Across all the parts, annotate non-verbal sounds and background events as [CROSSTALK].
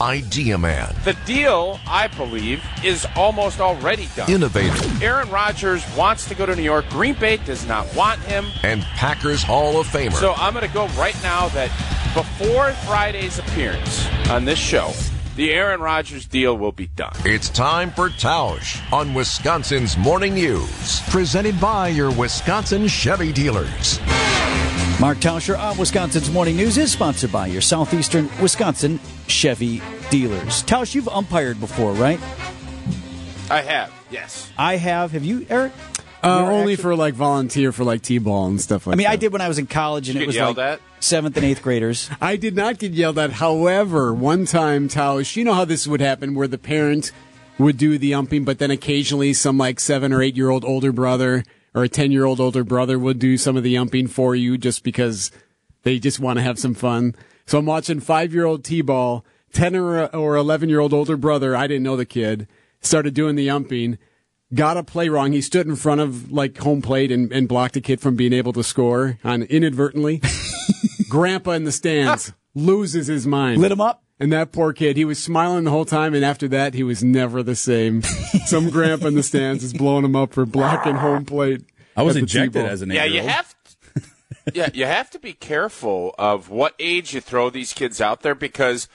Idea Man. The deal, I believe, is almost already done. Innovator. Aaron Rodgers wants to go to New York. Green Bay does not want him. And Packers Hall of Famer. So I'm going to go right now that before Friday's appearance on this show, the Aaron Rodgers deal will be done. It's time for Tausch on Wisconsin's Morning News. Presented by your Wisconsin Chevy dealers. Mark Tauscher on Wisconsin's Morning News is sponsored by your Southeastern Wisconsin Chevy dealers. Tausch, you've umpired before, right? I have, yes. I have. Have you, Eric? Uh, only actually- for like volunteer for like t-ball and stuff like that. I mean, that. I did when I was in college, and Did it was get like at? seventh and eighth graders. [LAUGHS] I did not get yelled at. However, one time, Tausch, you know how this would happen where the parent would do the umping, but then occasionally some like seven or eight year old older brother or a 10 year old older brother would do some of the umping for you just because they just want to have some fun. So I'm watching five year old T-ball, 10 or, or 11 year old older brother. I didn't know the kid started doing the umping. Got a play wrong. He stood in front of like home plate and, and blocked a kid from being able to score on inadvertently. [LAUGHS] Grandpa in the stands loses his mind. Lit him up. And that poor kid, he was smiling the whole time, and after that, he was never the same. [LAUGHS] Some grandpa in the stands is blowing him up for blocking home plate. I was at injected as an Yeah, you have. Yeah, you have to be careful of what age you throw these kids out there because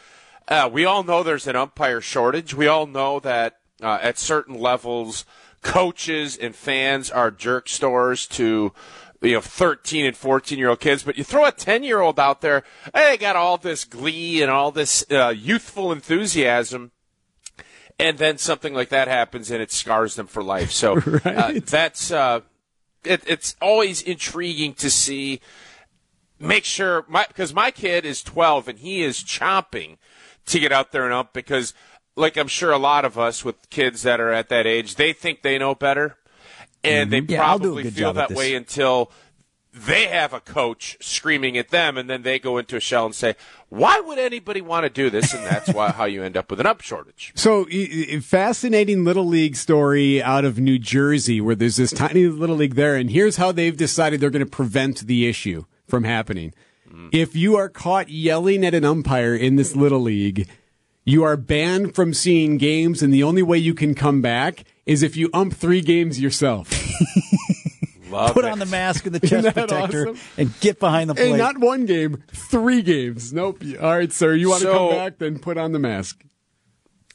uh, we all know there's an umpire shortage. We all know that uh, at certain levels, coaches and fans are jerk stores to you know 13 and 14 year old kids. But you throw a 10 year old out there, they got all this glee and all this uh, youthful enthusiasm and then something like that happens and it scars them for life. So [LAUGHS] uh, that's uh, it, it's always intriguing to see. Make sure my because my kid is 12 and he is chomping to get out there and up because, like I'm sure a lot of us with kids that are at that age, they think they know better, and they Mm-hmm. Yeah, do a probably feel that way until they have a coach screaming at them, and then they go into a shell and say, "Why would anybody want to do this?" And that's why how you end up with an up shortage. So, i- i- fascinating little league story out of New Jersey where there's this tiny little league there, and here's how they've decided they're going to prevent the issue from happening. Mm. If you are caught yelling at an umpire in this little league, you are banned from seeing games, and the only way you can come back is if you ump three games yourself. [LAUGHS] Love Put it. on the mask and the [LAUGHS] chest that protector awesome? and get behind the plate. Hey, not one game, three games. Nope. All right, sir. You want to So- come back? Then put on the mask.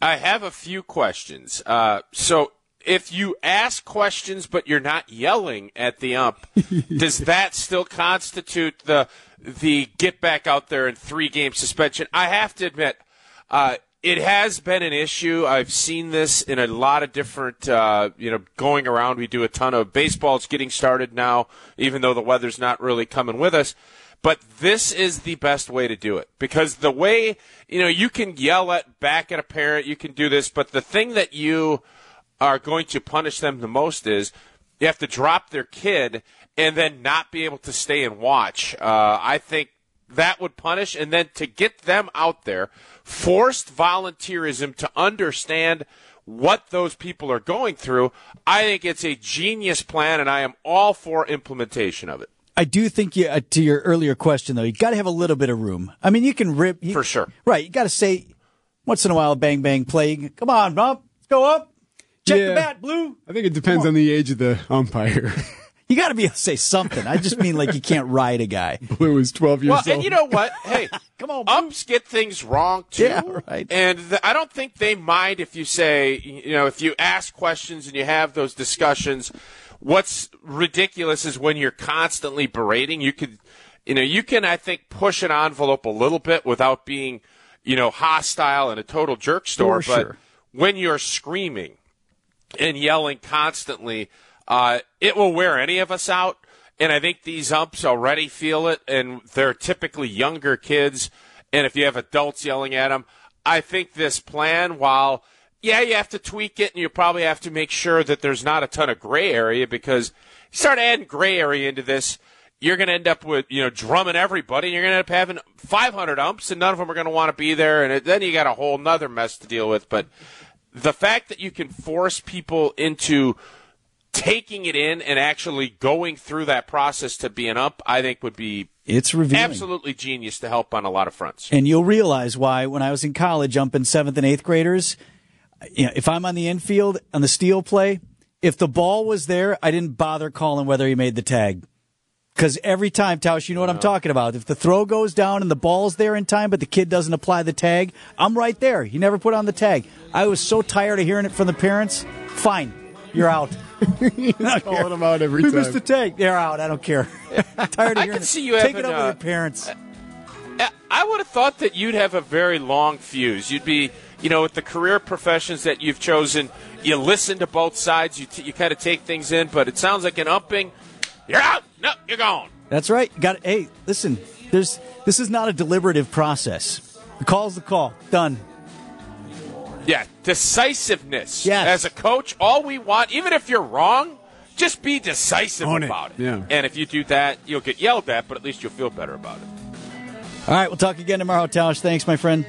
I have a few questions. Uh, so, if you ask questions but you're not yelling at the ump, [LAUGHS] does that still constitute the the get back out there and three game suspension? I have to admit, uh, it has been an issue. I've seen this in a lot of different, uh, you know, going around. We do a ton of baseball. It's getting started now, even though the weather's not really coming with us. But this is the best way to do it because the way, you know, you can yell at back at a parent, you can do this, but the thing that you are going to punish them the most is you have to drop their kid and then not be able to stay and watch. Uh, I think that would punish, and then to get them out there, forced volunteerism to understand what those people are going through. I think it's a genius plan, and I am all for implementation of it. I do think you, uh, to your earlier question though, you got to have a little bit of room. I mean, you can rip you, For sure. Right, you got to say once in a while, bang bang, play. Come on, up, let's go up. Check Yeah. the bat, blue. I think it depends on the age of the umpire. [LAUGHS] You got to be able to say something. I just mean like you can't ride a guy. [LAUGHS] Blue is 12 years Well, old. and you know what? [LAUGHS] Hey, Come on, Blue. umps get things wrong too. Yeah, right. And the, I don't think they mind if you say, you know, if you ask questions and you have those discussions. What's ridiculous is when you're constantly berating. You could, you know, you can I think push an envelope a little bit without being, you know, hostile and a total jerk store. For but sure. when you're screaming and yelling constantly, uh, it will wear any of us out. And I think these umps already feel it, and they're typically younger kids. And if you have adults yelling at them, I think this plan, while yeah, you have to tweak it, and you probably have to make sure that there's not a ton of gray area because you start adding gray area into this, you're going to end up with you know drumming everybody. And you're going to end up having 500 umps, and none of them are going to want to be there, and then you got a whole nother mess to deal with. But the fact that you can force people into taking it in and actually going through that process to be an ump, I think would be It's revealing. absolutely genius to help on a lot of fronts. And you'll realize why when I was in college, umping seventh and eighth graders, you know, if I'm on the infield on the steal play, if the ball was there, I didn't bother calling whether he made the tag. Because every time, Tausch, you know what I'm talking about. If the throw goes down and the ball's there in time, but the kid doesn't apply the tag, I'm right there. He never put on the tag. I was so tired of hearing it from the parents. Fine, you're out. [LAUGHS] [LAUGHS] Calling them out every we time. missed the tag. They're out. I don't care. [LAUGHS] I'm tired of I hearing can see you Take having, it up uh, with your parents. I would have thought that you'd have a very long fuse. You'd be, you know, with the career professions that you've chosen, you listen to both sides. You t- you kind of take things in, but it sounds like an umping. You're out. No, you're gone. That's right. Got Hey, listen. There's this is not a deliberative process. The call's the call. Done. Yeah, decisiveness. Yes. As a coach, all we want, even if you're wrong, just be decisive it. about it. Yeah. And if you do that, you'll get yelled at, but at least you'll feel better about it. All right, we'll talk again tomorrow, Tausch. Thanks, my friend.